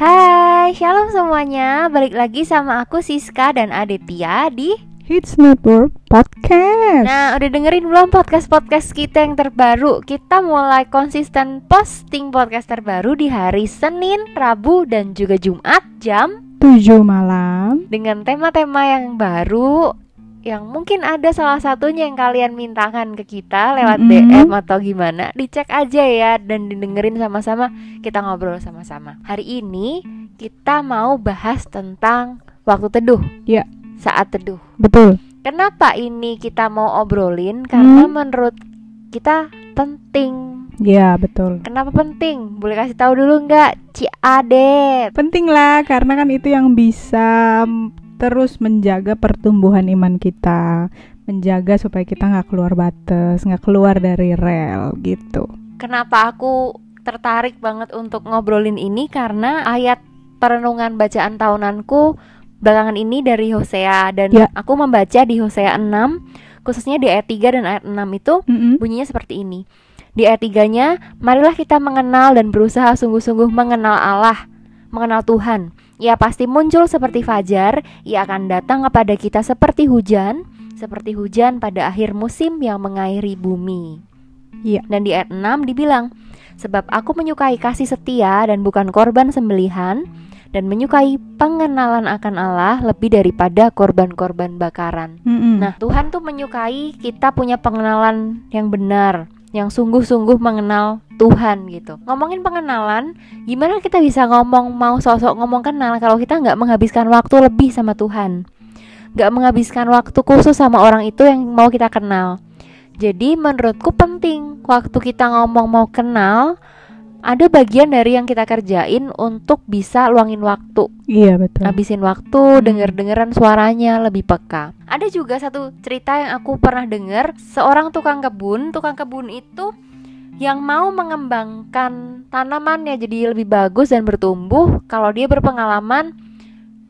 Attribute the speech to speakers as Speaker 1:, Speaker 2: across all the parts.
Speaker 1: Hai, shalom semuanya. Balik lagi sama aku Siska dan Aditya di
Speaker 2: Hits Network Podcast.
Speaker 1: Nah, udah dengerin belum podcast-podcast kita yang terbaru? Kita mulai konsisten posting podcast terbaru di hari Senin, Rabu, dan juga Jumat jam
Speaker 2: 7 malam
Speaker 1: dengan tema-tema yang baru yang mungkin ada salah satunya yang kalian mintakan ke kita lewat
Speaker 2: Mm-mm.
Speaker 1: DM atau gimana, dicek aja ya dan didengerin sama-sama, kita ngobrol sama-sama. Hari ini kita mau bahas tentang waktu teduh.
Speaker 2: Ya.
Speaker 1: Saat teduh.
Speaker 2: Betul.
Speaker 1: Kenapa ini kita mau obrolin? Karena
Speaker 2: Hmm.
Speaker 1: menurut kita penting.
Speaker 2: Ya betul.
Speaker 1: Kenapa penting? Boleh kasih tahu dulu nggak, Ci Adet?
Speaker 2: Penting lah karena kan itu yang bisa mm, terus menjaga pertumbuhan iman kita, menjaga supaya kita nggak keluar batas, nggak keluar dari rel gitu.
Speaker 1: Kenapa aku tertarik banget untuk ngobrolin ini karena ayat perenungan bacaan tahunanku belakangan ini dari Hosea dan
Speaker 2: Ya.
Speaker 1: aku membaca di Hosea 6 khususnya di ayat 3 dan ayat 6 itu
Speaker 2: Mm-mm.
Speaker 1: bunyinya seperti ini. Di ayat 3-nya, marilah kita mengenal dan berusaha sungguh-sungguh mengenal Allah, mengenal Tuhan. Ia pasti muncul seperti fajar, ia akan datang kepada kita seperti hujan, seperti hujan pada akhir musim yang mengairi bumi.
Speaker 2: Iya.
Speaker 1: Dan di ayat 6 dibilang, sebab aku menyukai kasih setia dan bukan korban sembelihan, dan menyukai pengenalan akan Allah lebih daripada korban-korban bakaran.
Speaker 2: Mm-mm.
Speaker 1: Nah, Tuhan tuh menyukai kita punya pengenalan yang benar, yang sungguh-sungguh mengenal Tuhan gitu. Ngomongin pengenalan, gimana kita bisa ngomong mau sosok ngomong kenal kalau kita nggak menghabiskan waktu lebih sama Tuhan, nggak menghabiskan waktu khusus sama orang itu yang mau kita kenal. Jadi menurutku penting waktu kita ngomong mau kenal, ada bagian dari yang kita kerjain untuk bisa luangin waktu
Speaker 2: iya betul.
Speaker 1: habisin waktu
Speaker 2: Hmm.
Speaker 1: denger-dengeran suaranya lebih peka. Ada juga satu cerita yang aku pernah dengar, seorang tukang kebun, tukang kebun itu yang mau mengembangkan tanamannya jadi lebih bagus dan bertumbuh, kalau dia berpengalaman,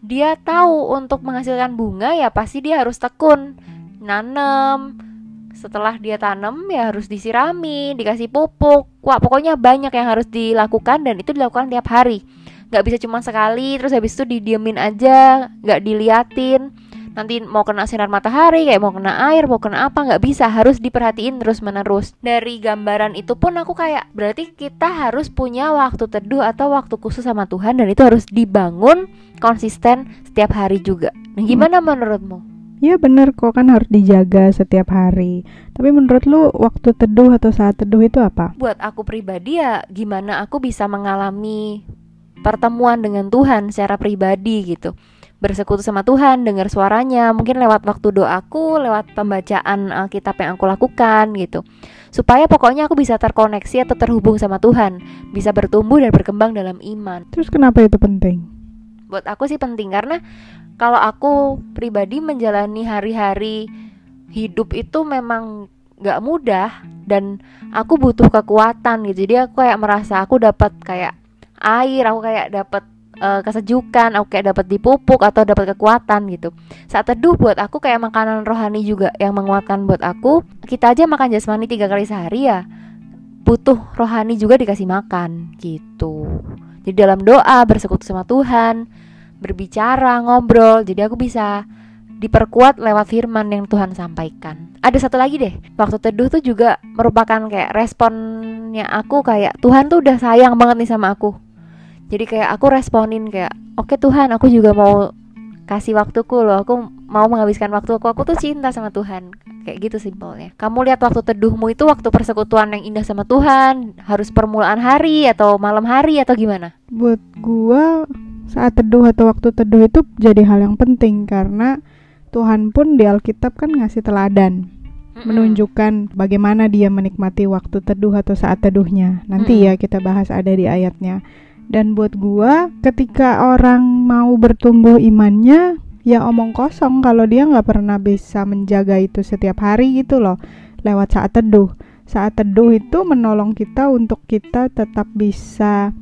Speaker 1: dia tahu untuk menghasilkan bunga ya pasti dia harus tekun, nanam. Setelah dia tanam ya harus disirami, dikasih pupuk. Wah, pokoknya banyak yang harus dilakukan dan itu dilakukan tiap hari. Nggak bisa cuma sekali terus habis itu didiemin aja nggak diliatin. Nanti mau kena sinar matahari kayak mau kena air mau kena apa nggak bisa harus diperhatiin terus menerus dari gambaran itu pun aku kayak berarti kita harus punya waktu teduh atau waktu khusus sama Tuhan dan itu harus dibangun konsisten setiap hari juga. Nah gimana menurutmu
Speaker 2: Iya bener kok kan harus dijaga setiap hari. Tapi menurut lu waktu teduh atau saat teduh itu apa?
Speaker 1: buat aku pribadi ya gimana aku bisa mengalami pertemuan dengan Tuhan secara pribadi gitu bersekutu sama Tuhan dengar suaranya mungkin lewat waktu doaku lewat pembacaan Alkitab yang aku lakukan gitu supaya pokoknya aku bisa terkoneksi atau terhubung sama Tuhan bisa bertumbuh dan berkembang dalam iman
Speaker 2: Terus kenapa itu penting?
Speaker 1: buat aku sih penting karena kalau aku pribadi menjalani hari-hari hidup itu memang nggak mudah dan aku butuh kekuatan gitu. Jadi aku kayak merasa aku dapat kayak air aku kayak dapat eh, kesejukan aku kayak dapat dipupuk atau dapat kekuatan gitu. Saat teduh buat aku kayak makanan rohani juga yang menguatkan buat aku. Kita aja makan jasmani tiga kali sehari ya butuh rohani juga dikasih makan gitu. Jadi dalam doa bersekutu sama Tuhan berbicara ngobrol jadi aku bisa diperkuat lewat firman yang Tuhan sampaikan. Ada satu lagi deh, waktu teduh tuh juga merupakan kayak responnya aku kayak Tuhan tuh udah sayang banget nih sama aku. Jadi kayak aku responin kayak, oke Tuhan, aku juga mau kasih waktuku loh, aku mau menghabiskan waktu aku, aku tuh cinta sama Tuhan. Kayak gitu simpelnya. Kamu lihat waktu teduhmu itu waktu persekutuan yang indah sama Tuhan, harus permulaan hari atau malam hari atau gimana?
Speaker 2: Buat gua saat teduh atau waktu teduh itu jadi hal yang penting karena Tuhan pun di Alkitab kan ngasih teladan menunjukkan bagaimana dia menikmati waktu teduh atau saat teduhnya. Nanti ya kita bahas ada di ayatnya. Dan buat gua ketika orang mau bertumbuh imannya ya omong kosong kalau dia nggak pernah bisa menjaga itu setiap hari gitu loh lewat saat teduh. Saat teduh itu menolong kita untuk kita tetap bisa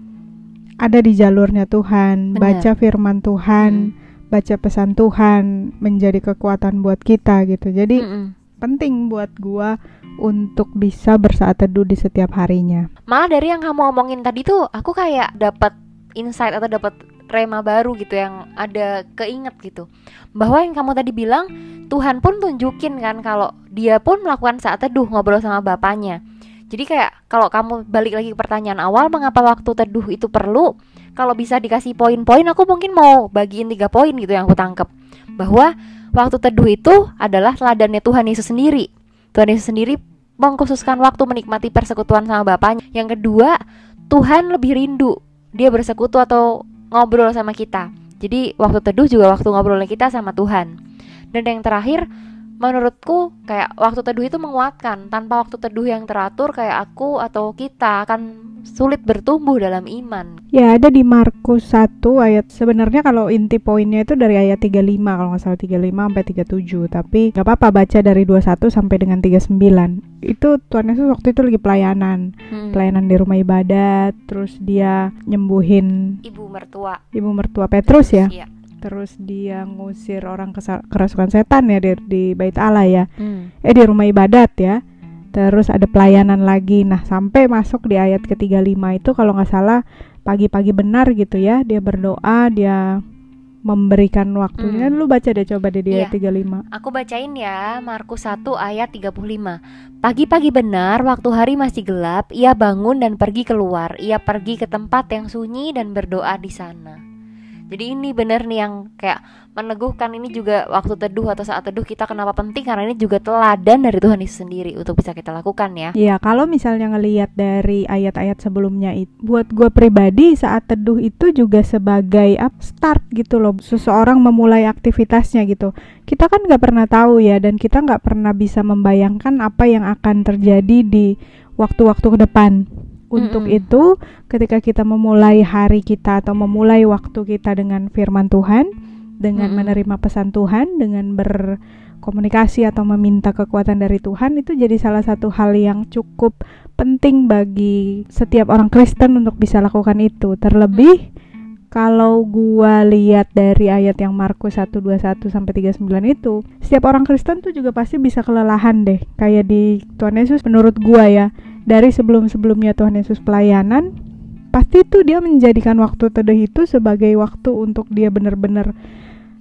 Speaker 2: ada di jalurnya Tuhan,
Speaker 1: Benar.
Speaker 2: baca firman Tuhan, baca pesan Tuhan menjadi kekuatan buat kita gitu. Jadi
Speaker 1: Mm-mm.
Speaker 2: penting buat gua untuk bisa bersaat teduh di setiap harinya.
Speaker 1: Malah dari yang kamu omongin tadi tuh aku kayak dapat insight atau dapat rema baru gitu yang ada keinget gitu. Bahwa yang kamu tadi bilang Tuhan pun tunjukin kan kalau dia pun melakukan saat teduh ngobrol sama bapaknya. Jadi kayak kalau kamu balik lagi ke pertanyaan awal mengapa waktu teduh itu perlu? Kalau bisa dikasih poin-poin aku mungkin mau bagiin tiga poin gitu yang aku tangkep. Bahwa waktu teduh itu adalah teladannya Tuhan Yesus sendiri. Tuhan Yesus sendiri mengkhususkan waktu menikmati persekutuan sama Bapaknya. Yang kedua, Tuhan lebih rindu dia bersekutu atau ngobrol sama kita. Jadi waktu teduh juga waktu ngobrolnya kita sama Tuhan. Dan yang terakhir, menurutku kayak waktu teduh itu menguatkan tanpa waktu teduh yang teratur kayak aku atau kita akan sulit bertumbuh dalam iman.
Speaker 2: Ya ada di Markus 1 ayat sebenarnya kalau inti poinnya itu dari ayat 35 kalau nggak salah 35 sampai 37 tapi nggak apa-apa baca dari 21 sampai dengan 39 itu Tuhan Yesus waktu itu lagi pelayanan hmm. pelayanan di rumah ibadat terus dia nyembuhin
Speaker 1: ibu mertua.
Speaker 2: ibu mertua Petrus ya.
Speaker 1: Iya.
Speaker 2: Terus dia ngusir orang kerasukan setan ya di, di bait Allah ya.
Speaker 1: Hmm.
Speaker 2: eh di rumah ibadat ya terus ada pelayanan lagi. Nah sampai masuk di ayat ketiga lima itu kalau nggak salah pagi-pagi benar gitu ya. Dia berdoa dia memberikan waktunya. Hmm. lu baca deh coba deh di iya. ayat 35
Speaker 1: aku bacain ya Markus 1 ayat 35 pagi-pagi benar waktu hari masih gelap ia bangun dan pergi keluar. Ia pergi ke tempat yang sunyi dan berdoa di sana jadi ini bener nih yang kayak meneguhkan ini juga waktu teduh atau saat teduh kita kenapa penting karena ini juga teladan dari Tuhan Yesus sendiri untuk bisa kita lakukan ya.
Speaker 2: Iya, kalau misalnya ngelihat dari ayat-ayat sebelumnya itu buat gue pribadi saat teduh itu juga sebagai up start gitu loh. Seseorang memulai aktivitasnya gitu. Kita kan nggak pernah tahu ya dan kita nggak pernah bisa membayangkan apa yang akan terjadi di waktu-waktu ke depan untuk mm -hmm. itu, ketika kita memulai hari kita atau memulai waktu kita dengan firman Tuhan, dengan mm -hmm. menerima pesan Tuhan, dengan berkomunikasi atau meminta kekuatan dari Tuhan, itu jadi salah satu hal yang cukup penting bagi setiap orang Kristen untuk bisa lakukan itu. Terlebih kalau gua lihat dari ayat yang Markus 121 sampai 39 itu, setiap orang Kristen tuh juga pasti bisa kelelahan deh. Kayak di Tuhan Yesus menurut gua ya dari sebelum-sebelumnya Tuhan Yesus pelayanan pasti itu dia menjadikan waktu teduh itu sebagai waktu untuk dia benar-benar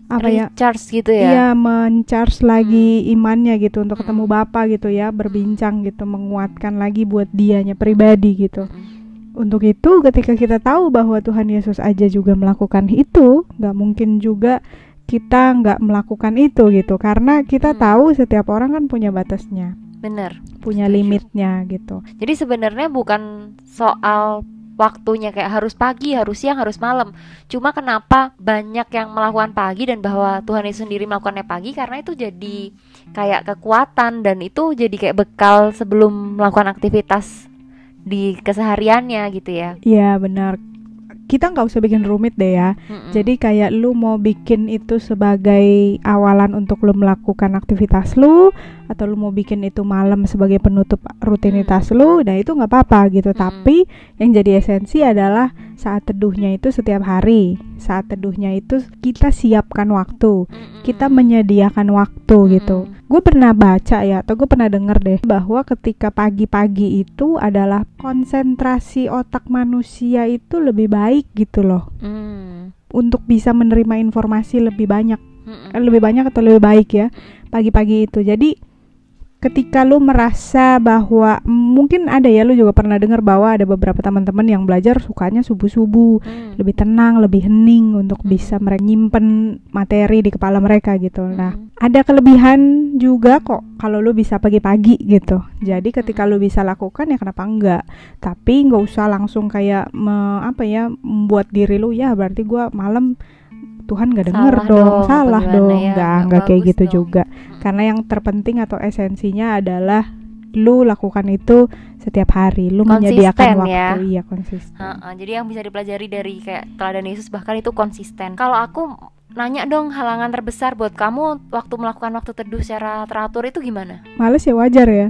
Speaker 2: apa ya
Speaker 1: charge gitu ya
Speaker 2: iya mencharge lagi hmm. imannya gitu untuk ketemu hmm. Bapa gitu ya berbincang gitu menguatkan lagi buat dianya pribadi gitu hmm. untuk itu ketika kita tahu bahwa Tuhan Yesus aja juga melakukan itu nggak mungkin juga kita nggak melakukan itu gitu karena kita hmm. tahu setiap orang kan punya batasnya
Speaker 1: Bener.
Speaker 2: Punya Setuju. limitnya gitu.
Speaker 1: Jadi sebenarnya bukan soal waktunya kayak harus pagi, harus siang, harus malam. Cuma kenapa banyak yang melakukan pagi dan bahwa Tuhan itu sendiri melakukannya pagi karena itu jadi kayak kekuatan dan itu jadi kayak bekal sebelum melakukan aktivitas di kesehariannya gitu ya.
Speaker 2: Iya benar kita nggak usah bikin rumit deh ya. Mm-mm. Jadi kayak lu mau bikin itu sebagai awalan untuk lu melakukan aktivitas lu atau lu mau bikin itu malam sebagai penutup rutinitas mm. lu, nah itu nggak apa-apa gitu. Mm. Tapi yang jadi esensi adalah saat teduhnya itu setiap hari. Saat teduhnya itu kita siapkan waktu, mm. kita menyediakan waktu gitu. Gue pernah baca ya atau gue pernah denger deh bahwa ketika pagi-pagi itu adalah konsentrasi otak manusia itu lebih baik gitu loh. Mm. Untuk bisa menerima informasi lebih banyak, mm lebih banyak atau lebih baik ya pagi-pagi itu. Jadi ketika lu merasa bahwa mungkin ada ya lu juga pernah dengar bahwa ada beberapa teman-teman yang belajar sukanya subuh-subuh hmm. lebih tenang lebih hening untuk hmm. bisa mereka nyimpen materi di kepala mereka gitu hmm. nah ada kelebihan juga kok kalau lu bisa pagi-pagi gitu jadi ketika hmm. lu bisa lakukan ya kenapa enggak tapi nggak usah langsung kayak me, apa ya membuat diri lu ya berarti gua malam Tuhan gak denger salah dong, dong salah dong, ya, nggak nggak kayak gitu dong. juga. Hmm. Karena yang terpenting atau esensinya adalah lu lakukan itu setiap hari, lu konsisten menyediakan waktu, ya. iya konsisten.
Speaker 1: Ha -ha, jadi yang bisa dipelajari dari kayak teladan Yesus bahkan itu konsisten. Kalau aku nanya dong halangan terbesar buat kamu waktu melakukan waktu teduh secara teratur itu gimana?
Speaker 2: Males ya wajar ya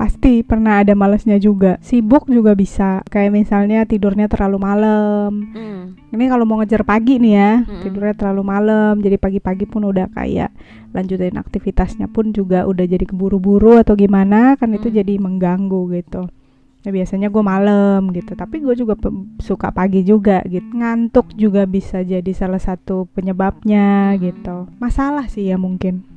Speaker 2: pasti pernah ada malesnya juga sibuk juga bisa kayak misalnya tidurnya terlalu malam hmm. ini kalau mau ngejar pagi nih ya hmm. tidurnya terlalu malam jadi pagi-pagi pun udah kayak lanjutin aktivitasnya pun juga udah jadi keburu-buru atau gimana kan hmm. itu jadi mengganggu gitu ya biasanya gue malam gitu tapi gue juga suka pagi juga gitu ngantuk juga bisa jadi salah satu penyebabnya
Speaker 1: Hmm.
Speaker 2: gitu masalah sih ya mungkin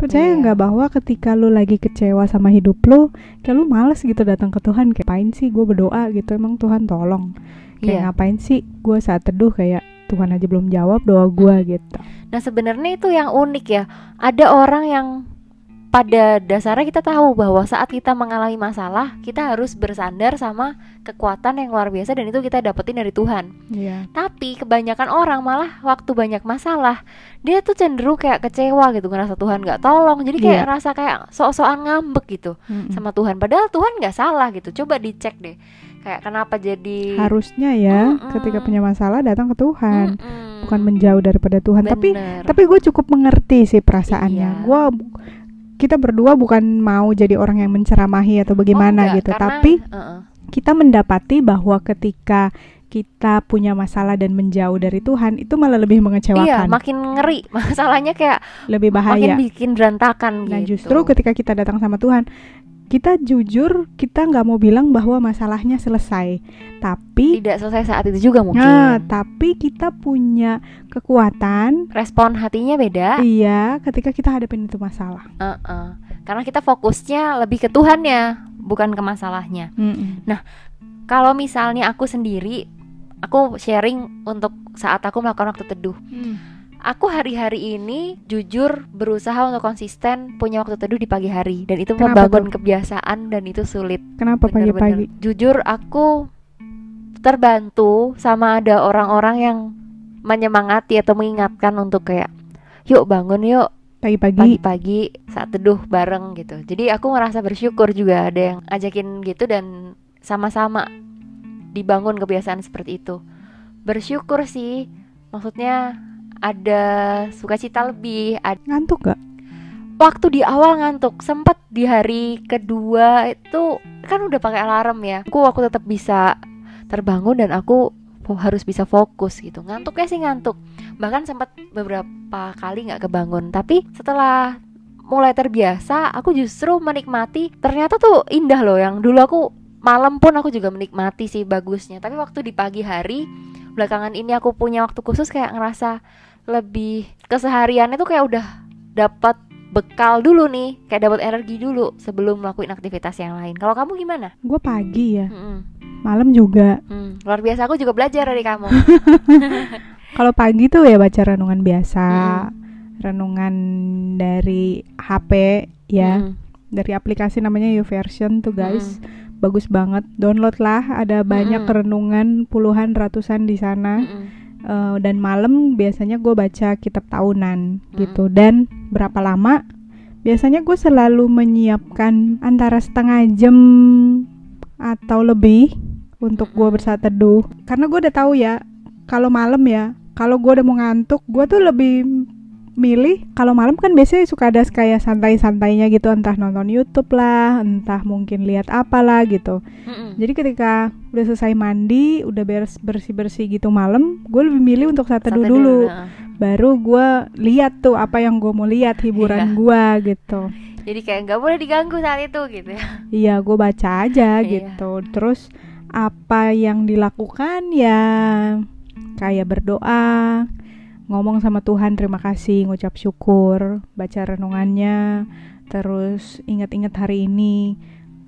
Speaker 2: percaya
Speaker 1: Iya.
Speaker 2: nggak bahwa ketika lu lagi kecewa sama hidup lu kayak lu males gitu datang ke Tuhan kayak ngapain sih gue berdoa gitu emang Tuhan tolong kayak
Speaker 1: Iya.
Speaker 2: ngapain sih gue saat teduh kayak Tuhan aja belum jawab doa gue gitu
Speaker 1: Nah sebenarnya itu yang unik ya. Ada orang yang pada dasarnya kita tahu bahwa saat kita mengalami masalah, kita harus bersandar sama kekuatan yang luar biasa dan itu kita dapetin dari Tuhan.
Speaker 2: Iya
Speaker 1: Tapi kebanyakan orang malah waktu banyak masalah, dia tuh cenderung kayak kecewa gitu, ngerasa Tuhan nggak tolong. Jadi kayak
Speaker 2: Iya.
Speaker 1: ngerasa kayak sok-sokan ngambek gitu
Speaker 2: Mm-mm.
Speaker 1: sama Tuhan. Padahal Tuhan nggak salah gitu. Coba dicek deh. Kayak kenapa jadi
Speaker 2: harusnya ya
Speaker 1: Mm-mm.
Speaker 2: ketika punya masalah datang ke Tuhan
Speaker 1: Mm-mm.
Speaker 2: bukan menjauh daripada Tuhan tapi
Speaker 1: Bener.
Speaker 2: tapi gue cukup mengerti sih perasaannya
Speaker 1: Iya.
Speaker 2: gue kita berdua bukan mau jadi orang yang menceramahi atau
Speaker 1: Oh,
Speaker 2: bagaimana
Speaker 1: enggak,
Speaker 2: gitu
Speaker 1: karena-
Speaker 2: tapi
Speaker 1: Heeh.
Speaker 2: kita mendapati bahwa ketika kita punya masalah dan menjauh dari Tuhan itu malah lebih
Speaker 1: Iya,
Speaker 2: mengecewakan
Speaker 1: makin ngeri. Masalahnya kayak
Speaker 2: lebih bahaya
Speaker 1: makin bikin berantakan
Speaker 2: nah
Speaker 1: gitu.
Speaker 2: justru ketika kita datang sama Tuhan kita jujur kita nggak mau bilang bahwa masalahnya selesai tapi
Speaker 1: tidak selesai saat itu juga mungkin.
Speaker 2: nah tapi kita punya kekuatan
Speaker 1: Respon hatinya beda.
Speaker 2: iya ketika kita hadapin itu masalah
Speaker 1: Heeh. Karena kita fokusnya lebih ke Tuhan ya, bukan ke masalahnya.
Speaker 2: Mm-mm.
Speaker 1: Kalau misalnya aku sendiri, aku sharing untuk saat aku melakukan waktu teduh. Aku hari-hari ini jujur berusaha untuk konsisten punya waktu teduh di pagi hari. Dan itu
Speaker 2: Kenapa
Speaker 1: membangun kebiasaan dan itu sulit.
Speaker 2: kenapa pagi-pagi?
Speaker 1: Jujur aku terbantu sama ada orang-orang yang menyemangati atau mengingatkan untuk kayak yuk bangun yuk.
Speaker 2: Pagi-pagi.
Speaker 1: Pagi-pagi saat teduh bareng gitu. Jadi aku ngerasa bersyukur juga ada yang ajakin gitu dan sama-sama dibangun kebiasaan seperti itu. Bersyukur sih, maksudnya ada sukacita lebih. Ad-
Speaker 2: ngantuk gak
Speaker 1: Waktu di awal ngantuk, sempat di hari kedua itu kan udah pakai alarm ya. Aku aku tetap bisa terbangun dan aku harus bisa fokus gitu. Ngantuknya sih ngantuk. Bahkan sempat beberapa kali nggak kebangun. Tapi setelah mulai terbiasa, aku justru menikmati. Ternyata tuh indah loh yang dulu aku malam pun aku juga menikmati sih bagusnya. Tapi waktu di pagi hari belakangan ini aku punya waktu khusus kayak ngerasa lebih kesehariannya tuh kayak udah dapat bekal dulu nih, kayak dapat energi dulu sebelum melakukan aktivitas yang lain. Kalau kamu gimana?
Speaker 2: gue pagi ya
Speaker 1: Mm-mm.
Speaker 2: malam juga
Speaker 1: Hmm, luar biasa aku juga belajar dari kamu.
Speaker 2: kalau pagi tuh ya baca renungan biasa
Speaker 1: Mm.
Speaker 2: renungan dari HP ya
Speaker 1: Mm.
Speaker 2: dari aplikasi namanya YouVersion tuh guys bagus banget download lah ada banyak
Speaker 1: Mm-mm.
Speaker 2: renungan puluhan ratusan di sana
Speaker 1: Mm-mm.
Speaker 2: Eh, dan malam biasanya gue baca kitab tahunan
Speaker 1: Hmm.
Speaker 2: gitu dan berapa lama biasanya gue selalu menyiapkan antara setengah jam atau lebih untuk gue
Speaker 1: Mm-mm.
Speaker 2: bersaat teduh karena gue udah tahu ya kalau malam ya kalau gue udah mau ngantuk gue tuh lebih milih kalau malam kan biasanya suka ada kayak santai-santainya gitu entah nonton YouTube lah entah mungkin lihat apalah gitu
Speaker 1: Mm-mm.
Speaker 2: jadi ketika udah selesai mandi, udah beres bersih-bersih gitu malam, gue lebih milih untuk saat
Speaker 1: teduh
Speaker 2: dulu.
Speaker 1: nah.
Speaker 2: Baru gue lihat tuh apa yang gue mau lihat hiburan
Speaker 1: Iya.
Speaker 2: gue gitu.
Speaker 1: Jadi kayak nggak boleh diganggu saat itu gitu ya.
Speaker 2: Iya, gue baca aja
Speaker 1: Iya.
Speaker 2: gitu. Terus apa yang dilakukan ya kayak berdoa, ngomong sama Tuhan terima kasih, ngucap syukur, baca renungannya, terus ingat-ingat hari ini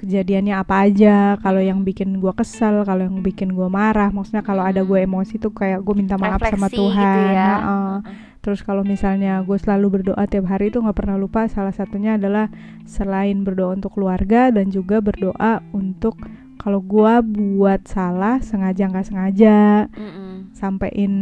Speaker 2: kejadiannya apa aja kalau yang bikin gua kesel kalau yang bikin gua marah maksudnya kalau ada gue emosi tuh kayak gue minta maaf sama
Speaker 1: Refleksi
Speaker 2: Tuhan
Speaker 1: gitu ya.
Speaker 2: heeh. terus kalau misalnya gue selalu berdoa tiap hari itu nggak pernah lupa salah satunya adalah selain berdoa untuk keluarga dan juga berdoa untuk kalau gua buat salah sengaja nggak sengaja
Speaker 1: Mm-mm.
Speaker 2: Sampein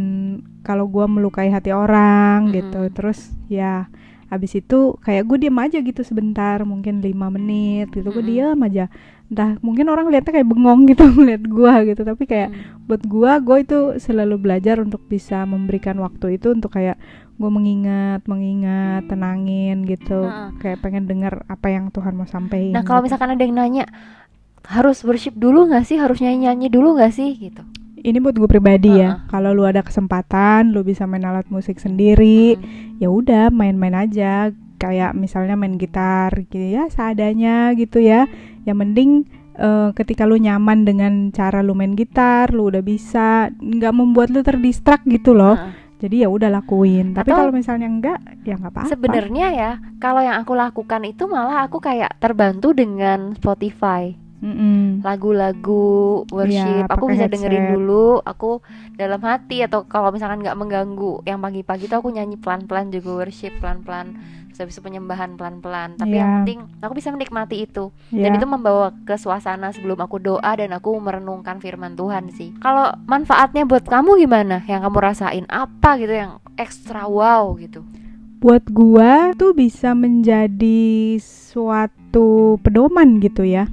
Speaker 2: kalau gua melukai hati orang gitu
Speaker 1: Mm-mm.
Speaker 2: terus ya habis itu kayak gue diam aja gitu sebentar mungkin lima menit gitu gue
Speaker 1: Mm-mm.
Speaker 2: diam aja entah mungkin orang lihatnya kayak bengong gitu ngeliat gua gitu tapi kayak
Speaker 1: Mm.
Speaker 2: buat gua gue itu selalu belajar untuk bisa memberikan waktu itu untuk kayak gue mengingat mengingat tenangin gitu
Speaker 1: Heeh.
Speaker 2: kayak pengen dengar apa yang Tuhan mau sampaikan
Speaker 1: Nah kalau
Speaker 2: gitu.
Speaker 1: misalkan ada yang nanya harus worship dulu nggak sih harus nyanyi nyanyi dulu nggak sih gitu
Speaker 2: ini buat gue pribadi ya
Speaker 1: Heeh.
Speaker 2: kalau lu ada kesempatan lu bisa main alat musik sendiri
Speaker 1: Mm.
Speaker 2: ya udah main-main aja kayak misalnya main gitar gitu ya seadanya gitu ya yang mending eh, ketika lu nyaman dengan cara lu main gitar, lu udah bisa, nggak membuat lu terdistrak gitu loh.
Speaker 1: Heeh.
Speaker 2: Jadi ya udah lakuin. Tapi kalau misalnya enggak, ya nggak apa-apa.
Speaker 1: Sebenarnya ya, kalau yang aku lakukan itu malah aku kayak terbantu dengan Spotify.
Speaker 2: Mm-mm.
Speaker 1: lagu-lagu worship.
Speaker 2: Iya,
Speaker 1: aku bisa dengerin
Speaker 2: headset.
Speaker 1: dulu. Aku dalam hati atau kalau misalkan nggak mengganggu yang pagi-pagi tuh aku nyanyi pelan-pelan juga worship pelan-pelan. Habis penyembahan pelan-pelan. Tapi yang
Speaker 2: Iya.
Speaker 1: penting aku bisa menikmati itu. Dan
Speaker 2: Ya.
Speaker 1: itu membawa ke suasana sebelum aku doa dan aku merenungkan firman Tuhan sih. Kalau manfaatnya buat kamu gimana? Yang kamu rasain apa gitu yang ekstra wow gitu?
Speaker 2: Buat gua tuh bisa menjadi suatu pedoman gitu ya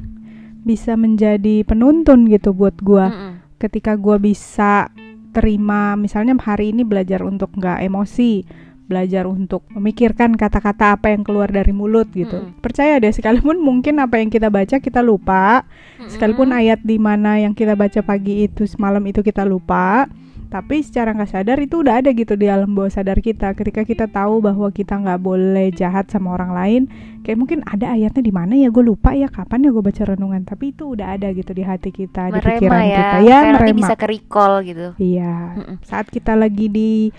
Speaker 2: bisa menjadi penuntun gitu buat gua
Speaker 1: Mm-mm.
Speaker 2: ketika gua bisa terima misalnya hari ini belajar untuk nggak emosi belajar untuk memikirkan kata-kata apa yang keluar dari mulut gitu
Speaker 1: Mm-mm.
Speaker 2: percaya deh sekalipun mungkin apa yang kita baca kita lupa sekalipun
Speaker 1: Mm-mm.
Speaker 2: ayat di mana yang kita baca pagi itu semalam itu kita lupa tapi secara nggak sadar itu udah ada gitu di alam bawah sadar kita. Ketika kita tahu bahwa kita nggak boleh jahat sama orang lain kayak mungkin ada ayatnya di mana ya gue lupa ya kapan ya gue baca renungan. Tapi itu udah ada gitu di hati kita di
Speaker 1: merema
Speaker 2: pikiran
Speaker 1: ya,
Speaker 2: kita. Ya merema.
Speaker 1: bisa ke recall gitu.
Speaker 2: Iya
Speaker 1: Mm-mm.
Speaker 2: saat kita lagi di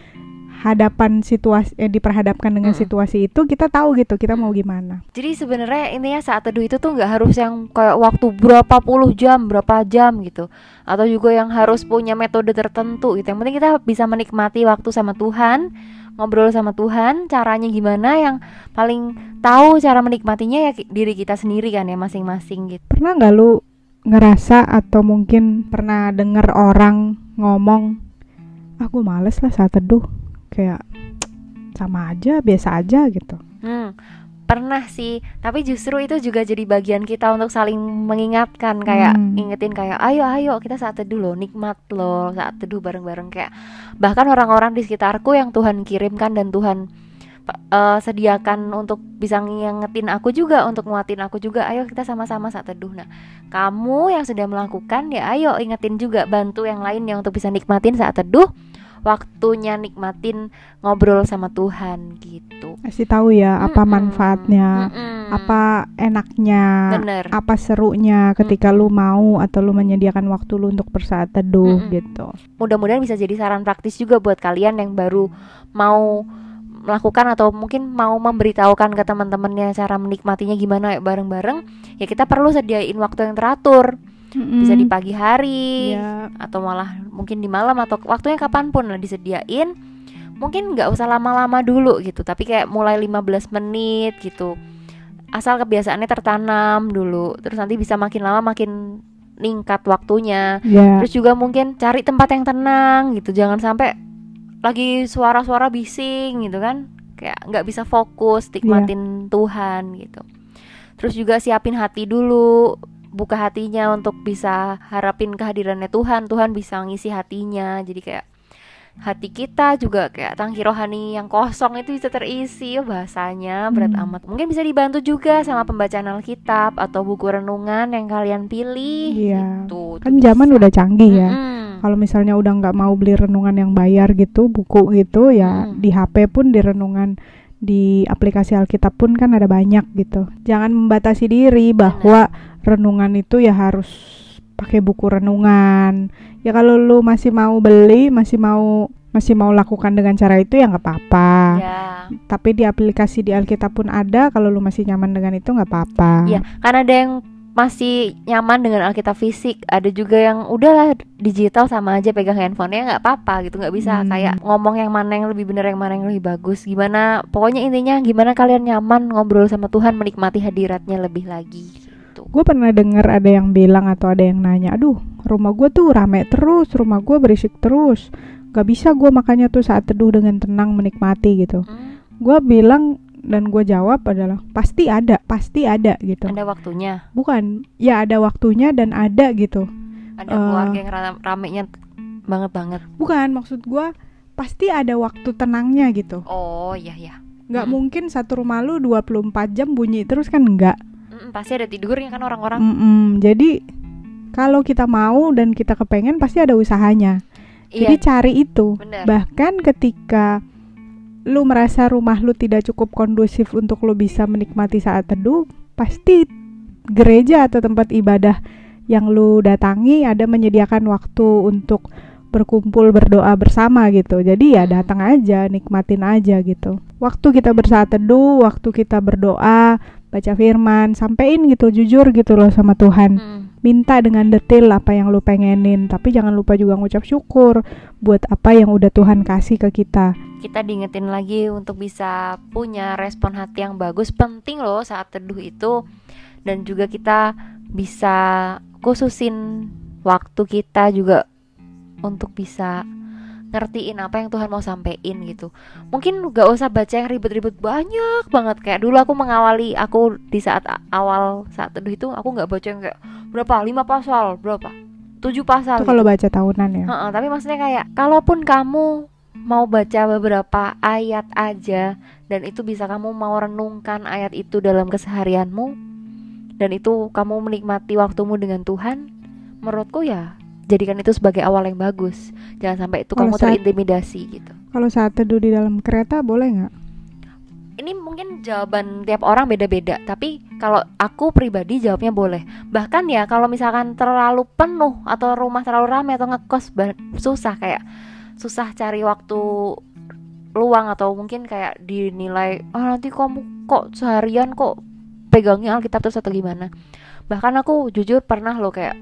Speaker 2: hadapan situasi eh, diperhadapkan dengan
Speaker 1: Mm-mm.
Speaker 2: situasi itu kita tahu gitu kita mau gimana
Speaker 1: Jadi sebenarnya intinya saat teduh itu tuh nggak harus yang kayak waktu berapa puluh jam, berapa jam gitu, atau juga yang harus punya metode tertentu gitu. Yang penting kita bisa menikmati waktu sama Tuhan, ngobrol sama Tuhan, caranya gimana yang paling tahu cara menikmatinya ya diri kita sendiri kan ya masing-masing gitu.
Speaker 2: pernah nggak lu ngerasa atau mungkin pernah denger orang ngomong aku males lah saat teduh kayak sama aja biasa aja gitu.
Speaker 1: Hmm, pernah sih, tapi justru itu juga jadi bagian kita untuk saling mengingatkan. Kayak
Speaker 2: Hmm.
Speaker 1: ingetin kayak ayo ayo kita saat teduh loh, nikmat loh saat teduh bareng-bareng. Kayak bahkan orang-orang di sekitarku yang Tuhan kirimkan dan Tuhan eh, sediakan untuk bisa ngingetin aku juga untuk nguatin aku juga ayo kita sama-sama saat teduh. Nah kamu yang sudah melakukan ya ayo ingetin juga bantu yang lainnya untuk bisa nikmatin saat teduh waktunya nikmatin ngobrol sama Tuhan gitu
Speaker 2: kasih tahu ya apa
Speaker 1: Mm-mm.
Speaker 2: manfaatnya
Speaker 1: Mm-mm.
Speaker 2: apa enaknya
Speaker 1: bener
Speaker 2: apa serunya ketika lu mau atau lu menyediakan waktu lu untuk bersaat teduh
Speaker 1: Mm-mm.
Speaker 2: gitu
Speaker 1: mudah-mudahan bisa jadi saran praktis juga buat kalian yang baru mau melakukan atau mungkin mau memberitahukan ke teman-temannya cara menikmatinya gimana bareng-bareng ya kita perlu sediain waktu yang teratur bisa di pagi hari
Speaker 2: Iya.
Speaker 1: atau malah mungkin di malam atau waktunya kapan pun lah disediain. Mungkin nggak usah lama-lama dulu gitu tapi kayak mulai 15 menit gitu. Asal kebiasaannya tertanam dulu terus nanti bisa makin lama makin ningkat waktunya.
Speaker 2: Ya
Speaker 1: Terus juga mungkin cari tempat yang tenang gitu, jangan sampai lagi suara-suara bising gitu kan, kayak nggak bisa fokus nikmatin Tuhan gitu. Terus juga siapin hati dulu, buka hatinya untuk bisa harapin kehadirannya Tuhan, Tuhan bisa ngisi hatinya, jadi kayak hati kita juga kayak tangki rohani yang kosong itu bisa terisi bahasanya berat
Speaker 2: Hmm.
Speaker 1: amat mungkin bisa dibantu juga sama pembacaan Alkitab atau buku renungan yang kalian pilih
Speaker 2: Iya.
Speaker 1: gitu
Speaker 2: kan zaman udah canggih ya
Speaker 1: Mm-mm.
Speaker 2: kalau misalnya udah nggak mau beli renungan yang bayar gitu buku gitu ya
Speaker 1: Hmm.
Speaker 2: di HP pun di renungan di aplikasi Alkitab pun kan ada banyak gitu. Jangan membatasi diri bahwa renungan itu ya harus pakai buku renungan. Ya kalau lu masih mau beli masih mau masih mau lakukan dengan cara itu ya nggak apa-apa.
Speaker 1: Ya.
Speaker 2: Tapi di aplikasi di Alkitab pun ada kalau lu masih nyaman dengan itu nggak apa-apa.
Speaker 1: Iya, karena ada yang masih nyaman dengan Alkitab fisik, ada juga yang udahlah digital sama aja pegang handphonenya nggak apa-apa gitu, nggak bisa
Speaker 2: Hmm.
Speaker 1: kayak ngomong yang mana yang lebih benar yang mana yang lebih bagus. Gimana? Pokoknya intinya gimana kalian nyaman ngobrol sama Tuhan, menikmati hadiratnya lebih lagi. Gitu.
Speaker 2: Gue pernah denger ada yang bilang atau ada yang nanya, aduh rumah gue tuh rame terus, rumah gue berisik terus, gak bisa gue makanya tuh saat teduh dengan tenang menikmati gitu.
Speaker 1: Hmm,
Speaker 2: Gue bilang dan gue jawab adalah pasti ada, pasti ada gitu.
Speaker 1: ada waktunya,
Speaker 2: Bukan, ya ada waktunya dan ada gitu.
Speaker 1: ada
Speaker 2: Eh.
Speaker 1: keluarga yang ra- ramenya banget banget.
Speaker 2: Bukan maksud gue pasti ada waktu tenangnya gitu.
Speaker 1: Oh iya ya,
Speaker 2: Gak
Speaker 1: Hmm.
Speaker 2: mungkin satu rumah lu 24 jam bunyi terus kan enggak.
Speaker 1: Mm, pasti ada tidurnya kan orang-orang.
Speaker 2: Mm-mm, jadi kalau kita mau dan kita kepengen pasti ada usahanya. Jadi
Speaker 1: Iya,
Speaker 2: cari itu.
Speaker 1: benar.
Speaker 2: Bahkan ketika lu merasa rumah lu tidak cukup kondusif untuk lu bisa menikmati saat teduh, pasti gereja atau tempat ibadah yang lu datangi ada menyediakan waktu untuk berkumpul berdoa bersama gitu. Jadi ya datang aja, nikmatin aja gitu. Waktu kita bersaat teduh, waktu kita berdoa, baca firman, sampein gitu jujur gitu loh sama Tuhan.
Speaker 1: Mm.
Speaker 2: Minta dengan detail apa yang lu pengenin, tapi jangan lupa juga ngucap syukur buat apa yang udah Tuhan kasih ke kita.
Speaker 1: Kita diingetin lagi untuk bisa punya respon hati yang bagus penting loh saat teduh itu. Dan juga kita bisa khususin waktu kita juga untuk bisa ngertiin apa yang Tuhan mau sampein gitu. Mungkin gak usah baca yang ribet-ribet banyak banget. Kayak dulu aku mengawali aku di saat awal saat teduh itu aku nggak baca yang kayak berapa? Lima pasal? Berapa? Tujuh pasal?
Speaker 2: Itu kalau
Speaker 1: gitu.
Speaker 2: baca tahunan ya.
Speaker 1: Heeh, tapi maksudnya kayak kalaupun kamu mau baca beberapa ayat aja dan itu bisa kamu mau renungkan ayat itu dalam keseharianmu dan itu kamu menikmati waktumu dengan Tuhan, menurutku ya jadikan itu sebagai awal yang bagus. Jangan sampai itu
Speaker 2: Kalau
Speaker 1: kamu
Speaker 2: saat-
Speaker 1: terintimidasi gitu.
Speaker 2: Kalau saat teduh di dalam kereta boleh nggak?
Speaker 1: Ini mungkin jawaban tiap orang beda-beda, tapi kalau aku pribadi jawabnya boleh. Bahkan ya kalau misalkan terlalu penuh atau rumah terlalu ramai atau ngekos susah kayak susah cari waktu luang atau mungkin kayak dinilai ah nanti kamu kok seharian kok pegangnya Alkitab terus atau gimana. Bahkan aku jujur pernah loh kayak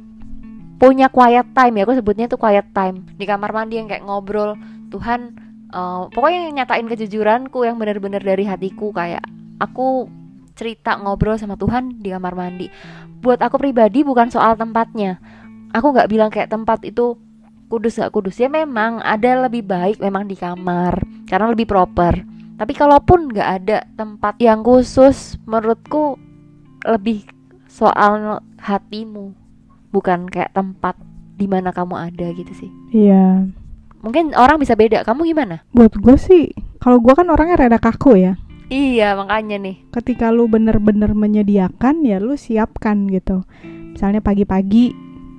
Speaker 1: punya quiet time ya aku sebutnya itu quiet time. Di kamar mandi yang kayak ngobrol Tuhan eh, pokoknya yang nyatain kejujuranku yang benar-benar dari hatiku. Kayak aku cerita ngobrol sama Tuhan di kamar mandi. Buat aku pribadi bukan soal tempatnya. Aku nggak bilang kayak tempat itu kudus gak kudus ya memang ada lebih baik memang di kamar karena lebih proper tapi kalaupun nggak ada tempat yang khusus menurutku lebih soal hatimu bukan kayak tempat di mana kamu ada gitu sih
Speaker 2: Iya.
Speaker 1: mungkin orang bisa beda kamu gimana
Speaker 2: Buat gue sih, kalau gue kan orangnya rada kaku ya.
Speaker 1: iya makanya nih
Speaker 2: Ketika lu bener-bener menyediakan ya lu siapkan gitu. Misalnya pagi-pagi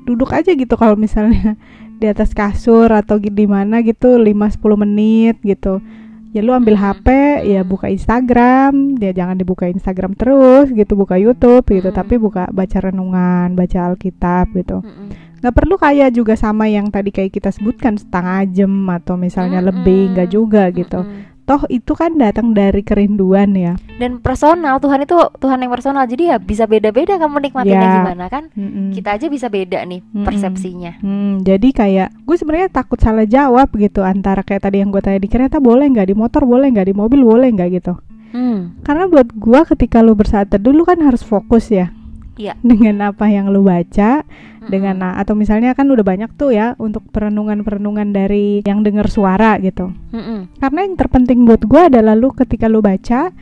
Speaker 2: duduk aja gitu kalau misalnya di atas kasur atau di mana gitu 5-10 menit gitu. Ya lu ambil. HP, ya buka Instagram, ya jangan dibuka Instagram terus gitu, buka YouTube gitu,
Speaker 1: Hmm.
Speaker 2: tapi buka baca renungan, baca Alkitab gitu.
Speaker 1: Mm-mm.
Speaker 2: nggak perlu kayak juga sama yang tadi kayak kita sebutkan setengah jam atau misalnya lebih nggak juga gitu. Toh itu kan datang dari kerinduan ya
Speaker 1: dan personal Tuhan itu Tuhan yang personal jadi ya bisa beda-beda kamu nikmatinnya
Speaker 2: Ya.
Speaker 1: gimana kan
Speaker 2: Mm-mm.
Speaker 1: kita aja bisa beda nih
Speaker 2: Mm-mm.
Speaker 1: persepsinya
Speaker 2: Hmm, jadi kayak gue sebenarnya takut salah jawab gitu antara kayak tadi yang gue tanya di kereta boleh nggak di motor boleh nggak di mobil boleh nggak gitu
Speaker 1: hmm.
Speaker 2: karena buat gue ketika lu bersaat teduh lu kan harus fokus ya
Speaker 1: Iya.
Speaker 2: dengan apa yang lu baca
Speaker 1: Mm-mm.
Speaker 2: dengan nah, atau misalnya kan udah banyak tuh ya untuk perenungan-perenungan dari yang dengar suara gitu
Speaker 1: Mm-mm.
Speaker 2: Karena yang terpenting buat gue adalah lu ketika lu baca,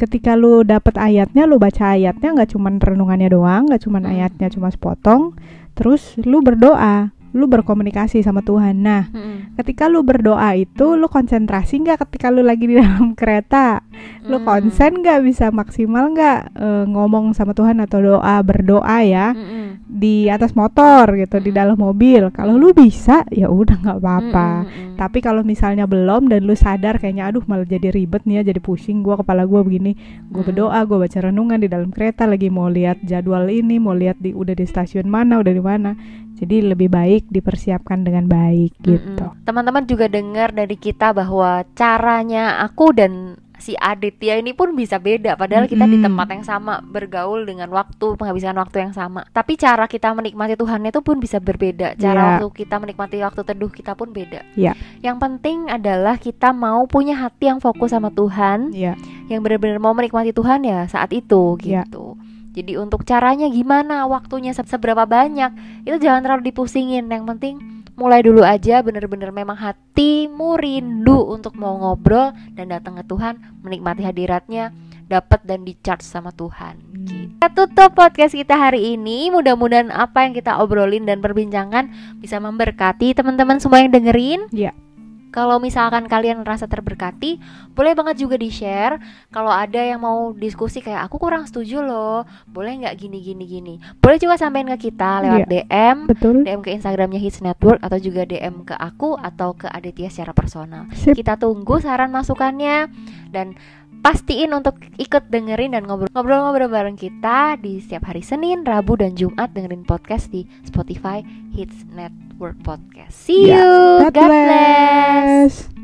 Speaker 2: ketika lu dapet ayatnya, lu baca ayatnya nggak cuman renungannya doang, nggak cuman
Speaker 1: Hmm.
Speaker 2: ayatnya cuma sepotong, terus lu berdoa, lu berkomunikasi sama Tuhan. Nah,
Speaker 1: Mm-mm.
Speaker 2: ketika lu berdoa itu, lu konsentrasi nggak ketika lu lagi di dalam kereta, lu
Speaker 1: Mm.
Speaker 2: konsen nggak bisa maksimal nggak eh, ngomong sama Tuhan atau doa berdoa ya
Speaker 1: Mm-mm.
Speaker 2: di atas motor gitu, di
Speaker 1: Mm.
Speaker 2: dalam mobil. Kalau lu bisa, ya udah nggak apa-apa.
Speaker 1: Mm-mm.
Speaker 2: Tapi kalau misalnya belum dan lu sadar kayaknya aduh malah jadi ribet nih ya, jadi pusing gua kepala gua begini. Gue
Speaker 1: Mm-mm.
Speaker 2: berdoa, gue baca renungan di dalam kereta lagi mau lihat jadwal ini, mau lihat di udah di stasiun mana, udah di mana. Jadi lebih baik dipersiapkan dengan baik gitu.
Speaker 1: Mm-mm. Teman-teman juga dengar dari kita bahwa caranya aku dan si Aditya ini pun bisa beda padahal kita di
Speaker 2: Mm-mm.
Speaker 1: tempat yang sama bergaul dengan waktu penghabisan waktu yang sama tapi cara kita menikmati Tuhan itu pun bisa berbeda cara waktu kita menikmati waktu teduh kita pun beda
Speaker 2: Iya.
Speaker 1: yang penting adalah kita mau punya hati yang fokus sama Tuhan
Speaker 2: Iya.
Speaker 1: yang benar-benar mau menikmati Tuhan ya saat itu
Speaker 2: Iya.
Speaker 1: gitu. Jadi untuk caranya gimana, waktunya se- seberapa banyak, itu jangan terlalu dipusingin. Yang penting mulai dulu aja bener-bener memang hatimu rindu untuk mau ngobrol dan datang ke Tuhan, menikmati hadiratnya, dapat dan di charge sama Tuhan. Kita tutup podcast kita hari ini. Mudah-mudahan apa yang kita obrolin dan perbincangkan bisa memberkati teman-teman semua yang dengerin.
Speaker 2: Iya.
Speaker 1: Kalau misalkan kalian merasa terberkati, boleh banget juga di-share. Kalau ada yang mau diskusi kayak aku kurang setuju loh, boleh nggak gini gini gini. Boleh juga sampein ke kita lewat DM,
Speaker 2: Betul.
Speaker 1: DM ke Instagramnya Hits Network atau juga DM ke aku atau ke Aditya secara personal.
Speaker 2: Sip.
Speaker 1: Kita tunggu saran masukannya dan pastiin untuk ikut dengerin dan ngobrol-ngobrol bareng kita di setiap hari Senin, Rabu, dan Jumat dengerin podcast di Spotify Hits Network Podcast. See
Speaker 2: Ya,
Speaker 1: you,
Speaker 2: God
Speaker 1: God
Speaker 2: bless.
Speaker 1: bless.